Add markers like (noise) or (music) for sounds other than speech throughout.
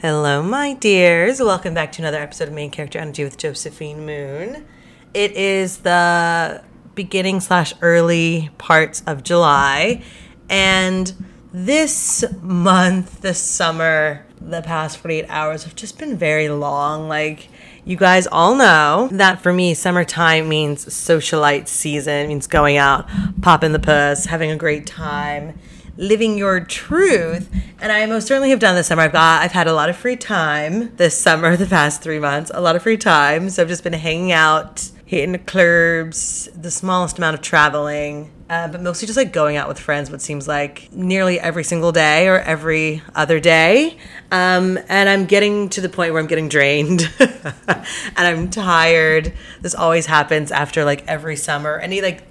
Hello, my dears. Welcome back to another episode of Main Character Energy with Josephine Moon. It is the beginning slash early parts of July, and this month, this summer, the past 48 hours have just been very long. Like, you guys all know that for me, summertime means socialite season, means going out, popping the puss, having a great time living your truth. And I most certainly have done this summer. I've got I've had a lot of free time this summer, (laughs) the past three months, a lot of free time. So I've just been hanging out, hitting clubs, the smallest amount of traveling. Uh, but mostly just like going out with friends, what seems like nearly every single day or every other day. Um, and I'm getting to the point where I'm getting drained (laughs) and I'm tired. This always happens after like every summer. Any like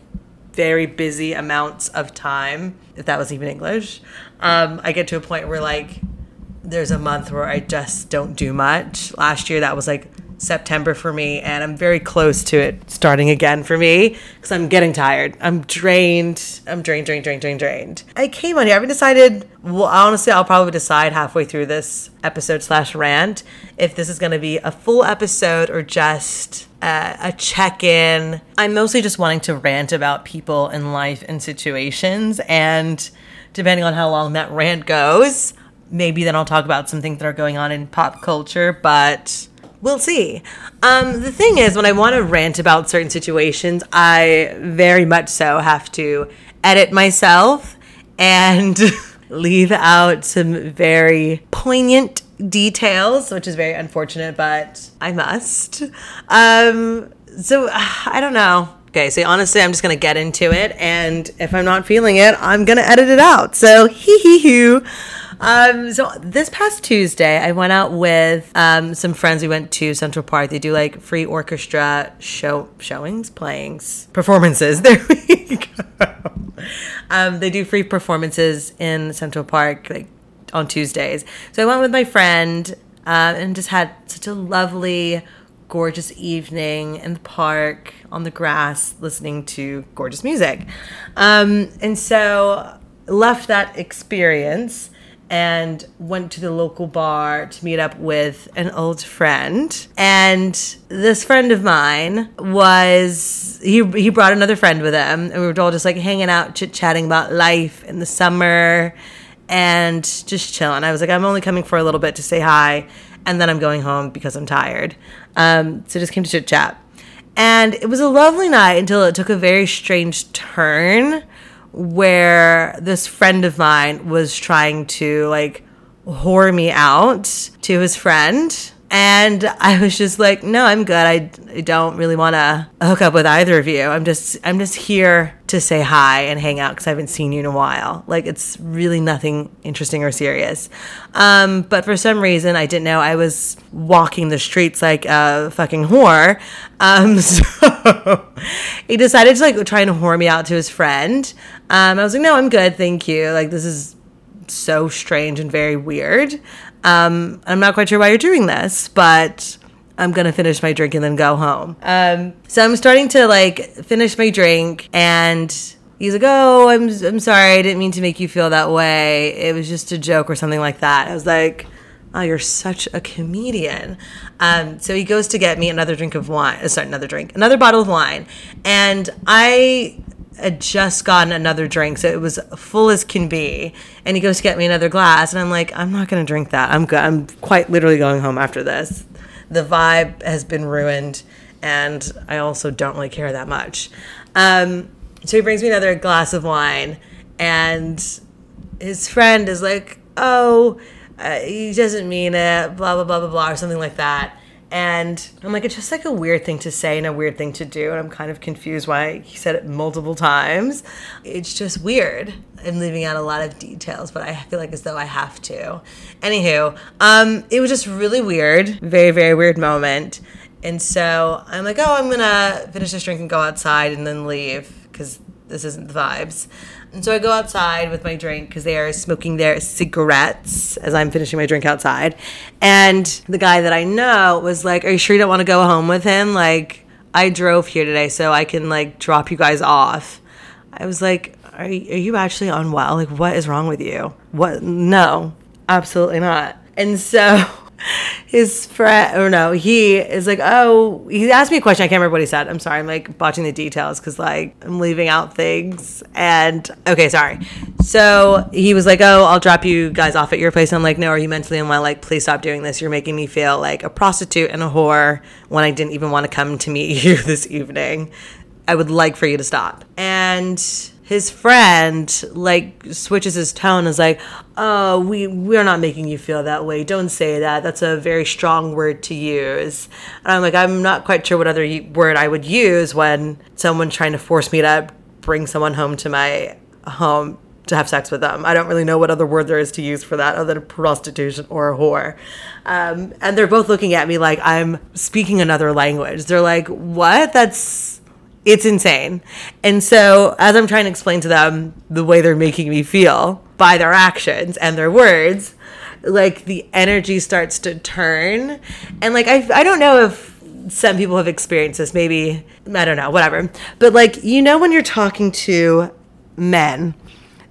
very busy amounts of time, if that was even English, um, I get to a point where like there's a month where I just don't do much. Last year that was like September for me, and I'm very close to it starting again for me because I'm getting tired. I'm drained. I'm drained, drained, drained, drained, drained. I came on here. I haven't decided. Well, honestly, I'll probably decide halfway through this episode slash rant if this is going to be a full episode or just uh, a check in. I'm mostly just wanting to rant about people in life and situations. And depending on how long that rant goes, maybe then I'll talk about some things that are going on in pop culture, but we'll see. Um, the thing is, when I want to rant about certain situations, I very much so have to edit myself and (laughs) leave out some very poignant details, which is very unfortunate, but I must. Um, so I don't know. Okay, so honestly, I'm just gonna get into it, and if I'm not feeling it, I'm gonna edit it out. So hee hee hoo. Um, so this past Tuesday, I went out with um, some friends. We went to Central Park. They do like free orchestra show showings, playings, performances. (laughs) There we go. Um, they do free performances in Central Park, like on Tuesdays. So I went with my friend uh, and just had such a lovely, gorgeous evening in the park on the grass, listening to gorgeous music. Um, and so left that experience and went to the local bar to meet up with an old friend. And this friend of mine was he he brought another friend with him, and we were all just like hanging out, chit chatting about life in the summer and just chilling. I was like, I'm only coming for a little bit to say hi, and then I'm going home because I'm tired. Um, so just came to chit chat. And it was a lovely night until it took a very strange turn where this friend of mine was trying to like whore me out to his friend and I was just like, no, I'm good. I, I don't really want to hook up with either of you. I'm just I'm just here to say hi and hang out because I haven't seen you in a while. Like it's really nothing interesting or serious. Um, but for some reason, I didn't know I was walking the streets like a fucking whore. Um, (laughs) so he decided to like try and whore me out to his friend. Um, I was like, no, I'm good, thank you. Like this is so strange and very weird. Um, I'm not quite sure why you're doing this, but I'm gonna finish my drink and then go home. Um, so I'm starting to like finish my drink, and he's like, "Oh, I'm I'm sorry, I didn't mean to make you feel that way. It was just a joke or something like that." I was like. Oh, you're such a comedian. Um, so he goes to get me another drink of wine. Uh, sorry, another drink, another bottle of wine. And I had just gotten another drink, so it was full as can be. And he goes to get me another glass, and I'm like, I'm not going to drink that. I'm go- I'm quite literally going home after this. The vibe has been ruined, and I also don't really care that much. Um, so he brings me another glass of wine, and his friend is like, "Oh, uh, he doesn't mean it," blah blah blah blah blah, or something like that. And I'm like, it's just like a weird thing to say and a weird thing to do. And I'm kind of confused why he said it multiple times. It's just weird. I'm leaving out a lot of details, but I feel like as though I have to. Anywho, um, it was just really weird. Very, very weird moment. And so I'm like, oh, I'm gonna finish this drink and go outside and then leave because this isn't the vibes. And so I go outside with my drink because they are smoking their cigarettes as I'm finishing my drink outside. And the guy that I know was like, Are you sure you don't want to go home with him? Like, I drove here today so I can like drop you guys off. I was like, Are you, are you actually unwell? Like, what is wrong with you? What? No, absolutely not. And so (laughs) his friend, or no, he is like, oh, he asked me a question. I can't remember what he said. I'm sorry. I'm like botching the details because like I'm leaving out things. And okay, sorry. So he was like, oh, I'll drop you guys off at your place. I'm like, no, are you mentally unwell? Like, please stop doing this. You're making me feel like a prostitute and a whore when I didn't even want to come to meet (laughs) you this evening. I would like for you to stop. And his friend like switches his tone is like oh we we're not making you feel that way don't say that that's a very strong word to use and i'm like i'm not quite sure what other word i would use when someone's trying to force me to bring someone home to my home to have sex with them. I don't really know what other word there is to use for that other than prostitution or a whore. Um, and they're both looking at me like I'm speaking another language. They're like, what? That's it's insane. And so, as I'm trying to explain to them the way they're making me feel by their actions and their words, like the energy starts to turn. And like, I, I don't know if some people have experienced this, maybe, I don't know, whatever. But like, you know, when you're talking to men,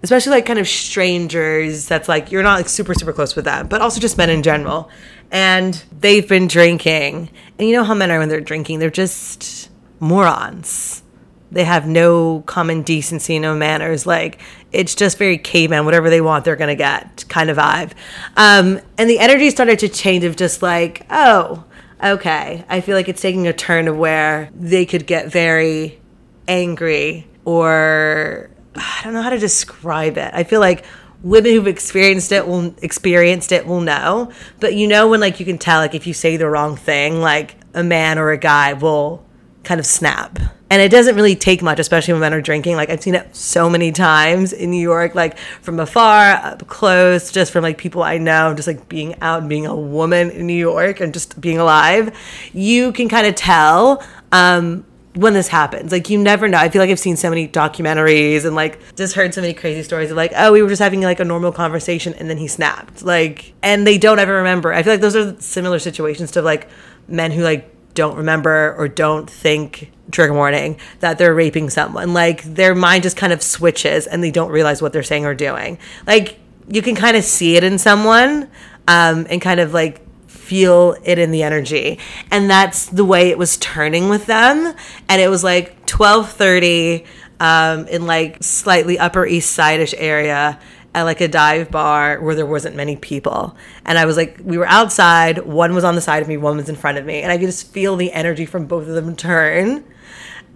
especially like kind of strangers that's like you're not like super super close with them but also just men in general and they've been drinking and you know how men are when they're drinking they're just morons. They have no common decency, no manners. Like it's just very caveman. Whatever they want, they're gonna get kind of vibe. Um, and the energy started to change of just like, oh, okay. I feel like it's taking a turn of where they could get very angry or I don't know how to describe it. I feel like women who've experienced it will experienced it will know. But you know when like you can tell like if you say the wrong thing, like a man or a guy will kind of snap. And it doesn't really take much, especially when men are drinking. Like I've seen it so many times in New York, like from afar, up close, just from like people I know, just like being out and being a woman in New York and just being alive. You can kind of tell um, when this happens. Like you never know. I feel like I've seen so many documentaries and like just heard so many crazy stories of like, oh, we were just having like a normal conversation and then he snapped. Like, and they don't ever remember. I feel like those are similar situations to like men who like don't remember or don't think trigger warning that they're raping someone. Like their mind just kind of switches and they don't realize what they're saying or doing. Like you can kind of see it in someone um, and kind of like feel it in the energy. And that's the way it was turning with them. And it was like 1230 um, in like slightly upper east side-ish area at like a dive bar where there wasn't many people. And I was like, we were outside. One was on the side of me, one was in front of me. And I could just feel the energy from both of them turn.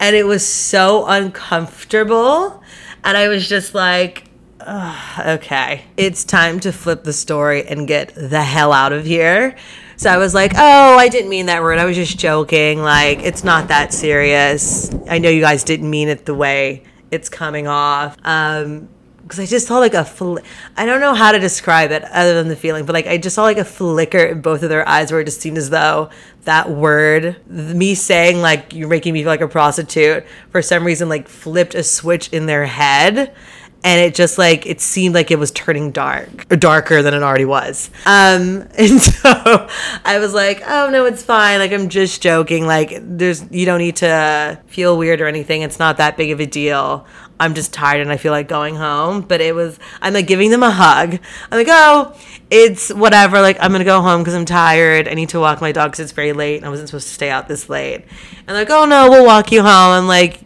And it was so uncomfortable. And I was just like, okay, it's time to flip the story and get the hell out of here. So I was like, oh, I didn't mean that word. I was just joking. Like, it's not that serious. I know you guys didn't mean it the way it's coming off. Um, because I just saw like a fl- I don't know how to describe it other than the feeling, but like I just saw like a flicker in both of their eyes where it just seemed as though that word, me saying like you're making me feel like a prostitute, for some reason like flipped a switch in their head. And it just like it seemed like it was turning dark, or darker than it already was. Um, (laughs) and so I was like, "Oh no, it's fine. Like I'm just joking. Like there's you don't need to feel weird or anything. It's not that big of a deal. I'm just tired and I feel like going home. But it was, I'm like giving them a hug. I'm like, oh, it's whatever. Like, I'm going to go home because I'm tired. I need to walk my dog because it's very late and I wasn't supposed to stay out this late. And like, oh no, we'll walk you home. I'm like,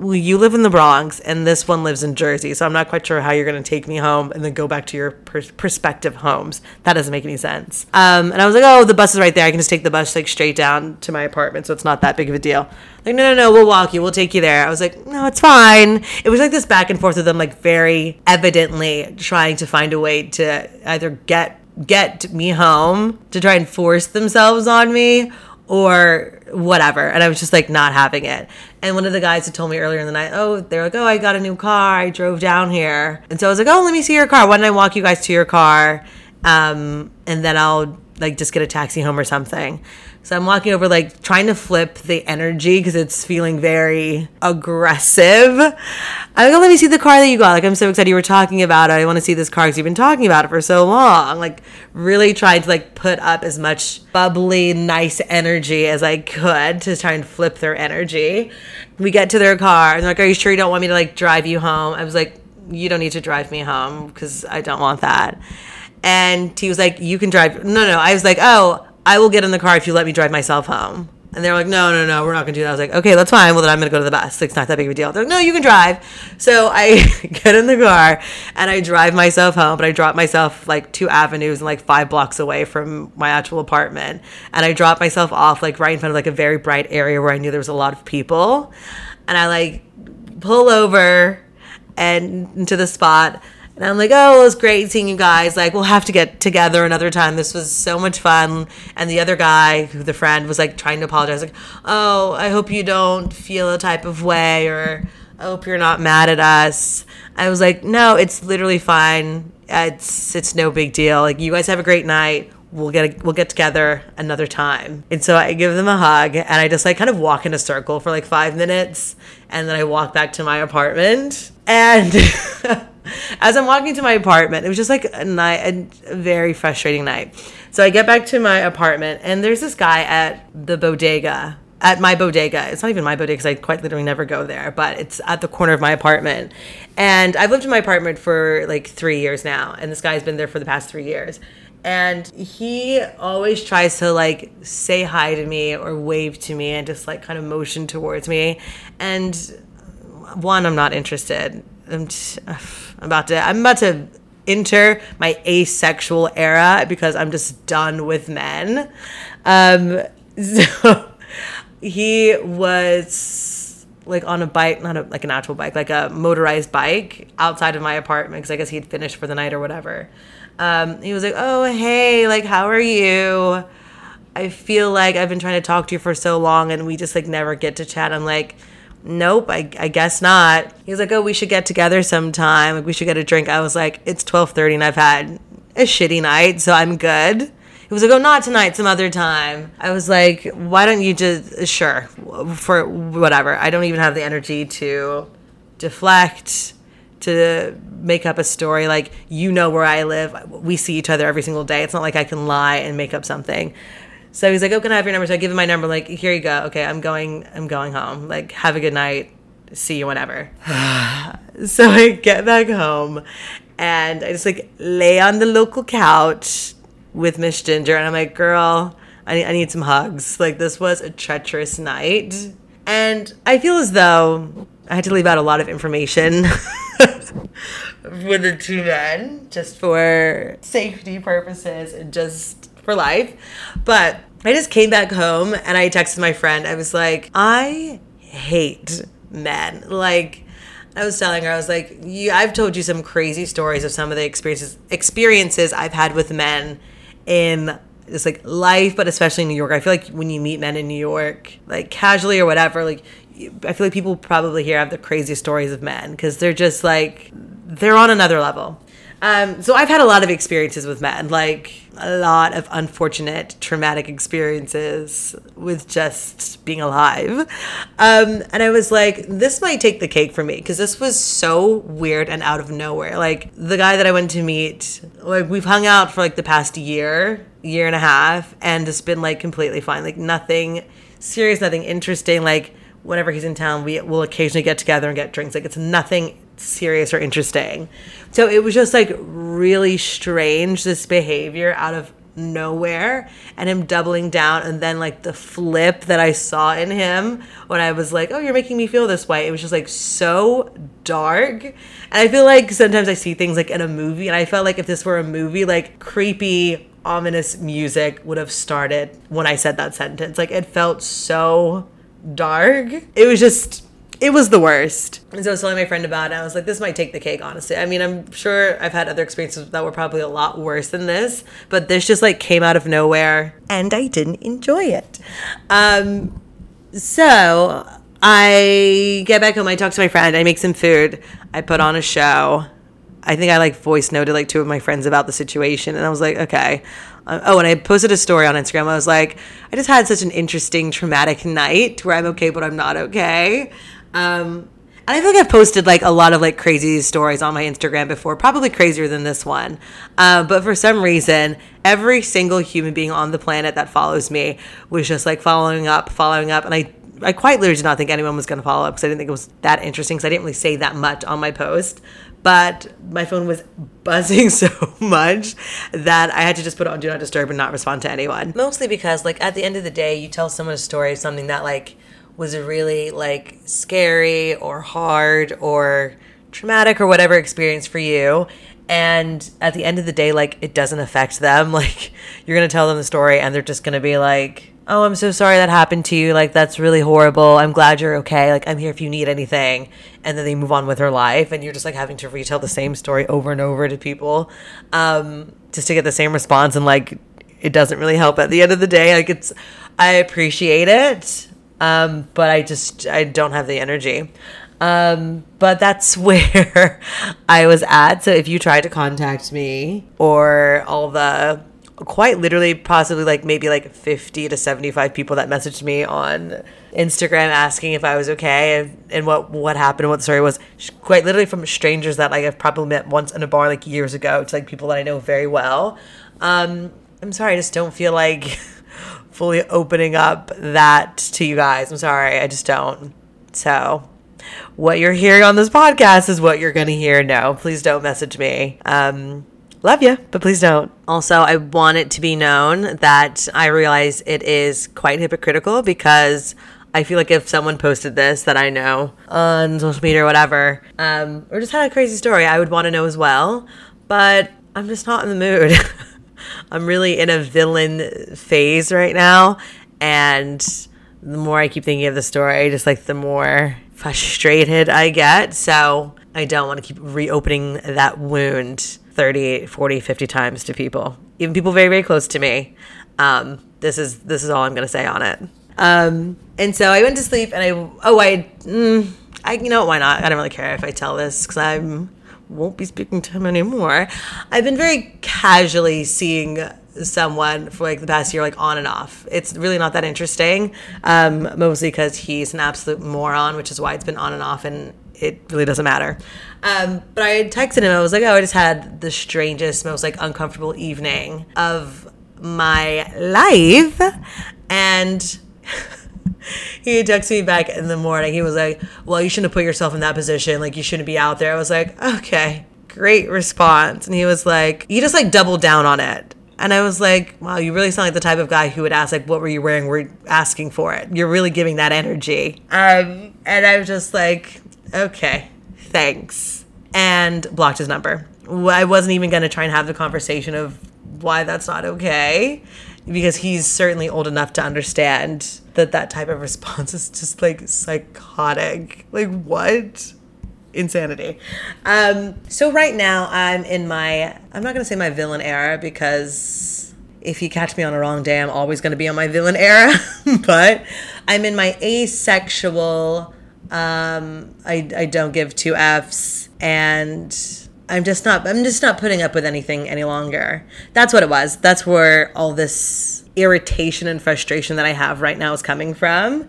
well, you live in the Bronx and this one lives in Jersey. So I'm not quite sure how you're going to take me home and then go back to your per- prospective homes. That doesn't make any sense. Um, and I was like, oh, the bus is right there. I can just take the bus like straight down to my apartment. So it's not that big of a deal. Like, no, no, no, we'll walk you. We'll take you there. I was like, no, it's fine. It was like this back and forth with them, like very evidently trying to find a way to either get get me home to try and force themselves on me or whatever. And I was just like not having it. And one of the guys had told me earlier in the night, oh, they're like, oh, I got a new car. I drove down here. And so I was like, oh, let me see your car. Why don't I walk you guys to your car? Um, and then I'll like just get a taxi home or something. So I'm walking over, like trying to flip the energy because it's feeling very aggressive. I'm like, oh, let me see the car that you got. Like, I'm so excited you were talking about it. I want to see this car because you've been talking about it for so long. Like, really tried to like put up as much bubbly, nice energy as I could to try and flip their energy. We get to their car and they're like, are you sure you don't want me to like drive you home? I was like, you don't need to drive me home because I don't want that. And he was like, You can drive. No, no. I was like, Oh, I will get in the car if you let me drive myself home. And they're like, no, no, no, we're not gonna do that. I was like, okay, that's fine. Well, then I'm gonna go to the bus. It's not that big of a deal. They're like, no, you can drive. So I (laughs) get in the car and I drive myself home, but I drop myself like two avenues and like five blocks away from my actual apartment. And I drop myself off like right in front of like a very bright area where I knew there was a lot of people. And I like pull over and into the spot and I'm like, oh, it was great seeing you guys. Like, we'll have to get together another time. This was so much fun. And the other guy, who the friend was like trying to apologize, like, oh, I hope you don't feel a type of way, or I hope you're not mad at us. I was like, no, it's literally fine. It's it's no big deal. Like, you guys have a great night we'll get we'll get together another time. And so I give them a hug and I just like kind of walk in a circle for like 5 minutes and then I walk back to my apartment and (laughs) (laughs) as I'm walking to my apartment, it was just like a night, a very frustrating night. So I get back to my apartment, and there's this guy at the bodega, at my bodega. It's not even my bodega because I quite literally never go there, but it's at the corner of my apartment. And I've lived in my apartment for like three years now, and this guy's been there for the past three years. And he always tries to like say hi to me or wave to me and just like kind of motion towards me. And one, I'm not interested. I'm, (sighs) just, I'm about to I'm about to enter my asexual era because I'm just done with men. Um, (laughs) so he was like on a bike, not a, like an actual bike, like a motorized bike outside of my apartment because I guess he'd finished for the night or whatever. Um, he was like, "Oh, hey, like how are you?" I feel like I've been trying to talk to you for so long and we just like never get to chat. I'm like, nope, I, I guess not. He was like, oh, we should get together sometime. Like, we should get a drink. I was like, it's 1230 and I've had a shitty night, so I'm good. He was like, oh, not tonight, some other time. I was like, why don't you just, sure, for whatever. I don't even have the energy to deflect, to make up a story. Like, you know where I live. We see each other every single day. It's not like I can lie and make up something. So he's like, "Oh, can I have your number?" So I give him my number. Like, here you go. Okay, I'm going. I'm going home. Like, have a good night. See you whenever. (sighs) so I get back home, and I just like lay on the local couch with Miss Ginger, and I'm like, "Girl, I need, I need some hugs." Like, this was a treacherous night, and I feel as though I had to leave out a lot of information. (laughs) with the two men just for safety purposes and just for life. But I just came back home and I texted my friend. I was like, I hate men. Like, I was telling her, I was like, I've told you some crazy stories of some of the experiences experiences I've had with men in just like life, but especially in New York. I feel like when you meet men in New York, like casually or whatever, like I feel like people probably here have the craziest stories of men because they're just like they're on another level. Um, so I've had a lot of experiences with men, like a lot of unfortunate, traumatic experiences with just being alive. Um, and I was like, this might take the cake for me because this was so weird and out of nowhere. Like the guy that I went to meet, like we've hung out for like the past year, year and a half, and it's been like completely fine. Like nothing serious, nothing interesting. Like whenever he's in town, we will occasionally get together and get drinks. Like it's nothing serious or interesting. So it was just like really strange, this behavior out of nowhere and him doubling down and then like the flip that I saw in him when I was like, "Oh, you're making me feel this way." It was just like so dark. And I feel like sometimes I see things like in a movie and I felt like if this were a movie, like creepy ominous music would have started when I said that sentence. Like it felt so dark. It was just it was the worst. And so I was telling my friend about it. I was like, this might take the cake, honestly. I mean, I'm sure I've had other experiences that were probably a lot worse than this, but this just like came out of nowhere and I didn't enjoy it. Um, so I get back home, I talk to my friend, I make some food, I put on a show. I think I like voice noted like two of my friends about the situation, and I was like, okay. Uh, oh, and I posted a story on Instagram. I was like, I just had such an interesting, traumatic night where I'm okay, but I'm not okay. Um, and I feel like I've posted like a lot of like crazy stories on my Instagram before, probably crazier than this one. Uh, but for some reason, every single human being on the planet that follows me was just like following up, following up. And I, I quite literally did not think anyone was going to follow up because I didn't think it was that interesting because I didn't really say that much on my post. but my phone was (laughs) buzzing so much that I had to just put it on do not disturb and not respond to anyone. Mostly because like at the end of the day, you tell someone a story, something that like was a really like scary or hard or traumatic or whatever experience for you. And at the end of the day like it doesn't affect them. (laughs) Like you're gonna tell them the story and they're just gonna be like oh i'm so sorry that happened to you. Like that's really horrible. I'm glad you're okay. Like i'm here if you need anything. And then they move on with their life and you're just like having to retell the same story over and over to people um, just to get the same response and like it doesn't really help at the end of the day. Like it's i appreciate it um, but i just i don't have the energy um, but that's (laughs) where I was at. So if you tried to contact me or all the quite literally possibly like maybe like 50 to 75 people that messaged me on Instagram asking if I was okay and, and what what happened what the story was quite literally from strangers that like I've probably met once in a bar like years ago to like people that I know very well. Um, I'm sorry, I just don't feel like (laughs) fully opening up that to you guys. I'm sorry, I just don't. So what you're hearing on this podcast is what you're going to hear. No, please don't message me. Um, love you, but please don't. Also, I want it to be known that I realize it is quite hypocritical because I feel like if someone posted this that I know on social media or whatever, um, or just had a crazy story, I would want to know as well. But I'm just not in the mood. (laughs) I'm really in a villain phase right now. And the more I keep thinking of the story, just like the more frustrated I get. So I don't want to keep reopening that wound 30, 40, 50 times to people, even people very, very close to me. Um, this is this is all I'm going to say on it. Um, and so I went to sleep, and I oh I mm, I you know why not? I don't really care if I tell this because I won't be speaking to him anymore. I've been very casually seeing someone for like the past year, like on and off. It's really not that interesting, um, mostly because he's an absolute moron, which is why it's been on and off, and it really doesn't matter. Um, but I texted him. I was like, "Oh, I just had the strangest, most like uncomfortable evening of my life," and. (laughs) he texted me back in the morning. He was like, "Well, you shouldn't have put yourself in that position. Like, you shouldn't be out there." I was like, "Okay, great response." And he was like, "You just like doubled down on it." And I was like, wow, you really sound like the type of guy who would ask, like, what were you wearing? We're asking for it. You're really giving that energy. Um, and I was just like, okay, thanks. And blocked his number. I wasn't even going to try and have the conversation of why that's not okay because he's certainly old enough to understand that that type of response is just like psychotic. Like, what? Insanity. Um, so right now I'm in my I'm not gonna say my villain era because if you catch me on a wrong day, I'm always gonna be on my villain era. (laughs) but I'm in my asexual. Um, I I don't give two f's, and I'm just not I'm just not putting up with anything any longer. That's what it was. That's where all this irritation and frustration that I have right now is coming from.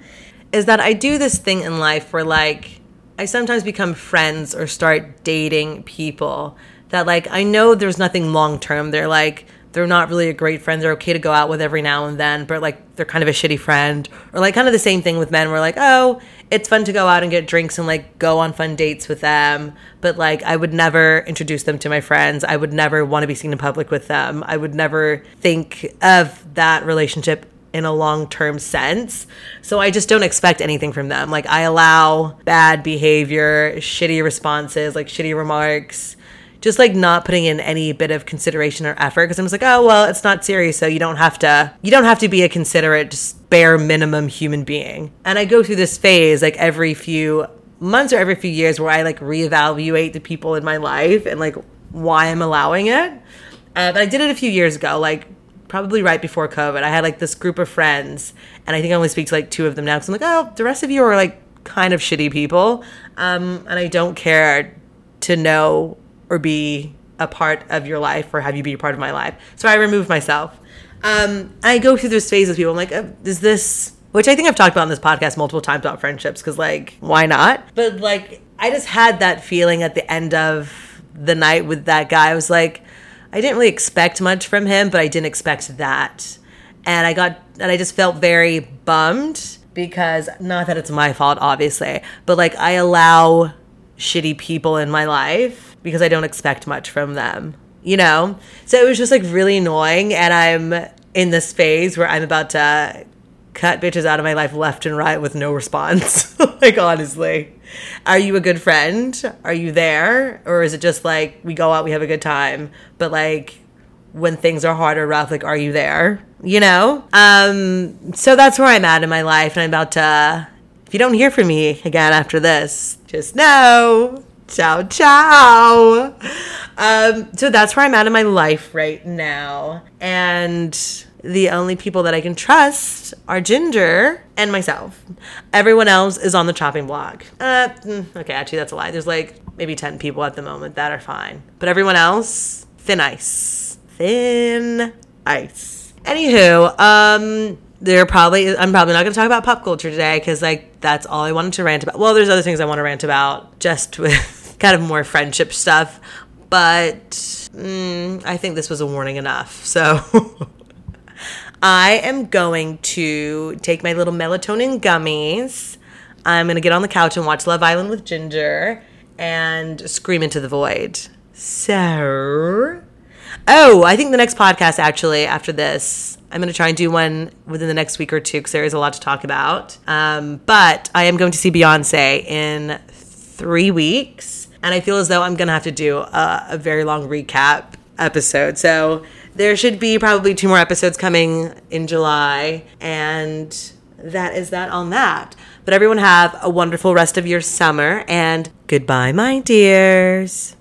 Is that I do this thing in life where like I sometimes become friends or start dating people that like I know there's nothing long term. They're like they're not really a great friend. They're okay to go out with every now and then, but like they're kind of a shitty friend. Or like kind of the same thing with men. We're like, oh, it's fun to go out and get drinks and like go on fun dates with them. But like I would never introduce them to my friends. I would never want to be seen in public with them. I would never think of that relationship in a long term sense. So I just don't expect anything from them. Like I allow bad behavior, shitty responses, like shitty remarks, just like not putting in any bit of consideration or effort because I'm just like, oh well, it's not serious, so you don't have to you don't have to be a considerate, just bare minimum human being. And I go through this phase like every few months or every few years where I like reevaluate the people in my life and like why I'm allowing it. Uh, but I did it a few years ago, like probably right before COVID. I had like this group of friends, and I think I only speak to like two of them now because I'm like, oh, the rest of you are like kind of shitty people, um, and I don't care to know or be a part of your life or have you be a part of my life. So I remove myself. Um, I go through this phase with people. I'm like, oh, is this? Which I think I've talked about on this podcast multiple times about friendships because like, why not? But like, I just had that feeling at the end of the night with that guy. I was like I didn't really expect much from him, but I didn't expect that. And I got, and I just felt very bummed because not that it's my fault, obviously, but like I allow shitty people in my life because I don't expect much from them, you know? So it was just like really annoying. And I'm in this phase where I'm about to cut bitches out of my life left and right with no response. (laughs) like, honestly. Are you a good friend? Are you there? Or is it just like we go out, we have a good time, but like when things are hard or rough, like, are you there? You know? Um, so that's where I'm at in my life. And I'm about to, if you don't hear from me again after this, just know. Ciao, ciao. Um, so that's where I'm at in my life right now. And the only people that I can trust are Ginger and myself. Everyone else is on the chopping block. Uh, mm, okay, actually, that's a lie. There's like maybe 10 people at the moment that are fine. But everyone else, thin ice. Thin ice. Anywho, um, they're probably, I'm probably not going to talk about pop culture today because, like, that's all I wanted to rant about. Well, there's other things I want to rant about just with kind of more friendship stuff. But mm, I think this was a warning enough. So. (laughs) I am going to take my little melatonin gummies. I'm going to get on the couch and watch Love Island with Ginger and scream into the void. So, oh, I think the next podcast actually after this, I'm going to try and do one within the next week or two because there is a lot to talk about. Um, but I am going to see Beyonce in three weeks. And I feel as though I'm going to have to do a, a very long recap episode. So, there should be probably two more episodes coming in July. And that is that on that. But everyone have a wonderful rest of your summer and goodbye, my dears.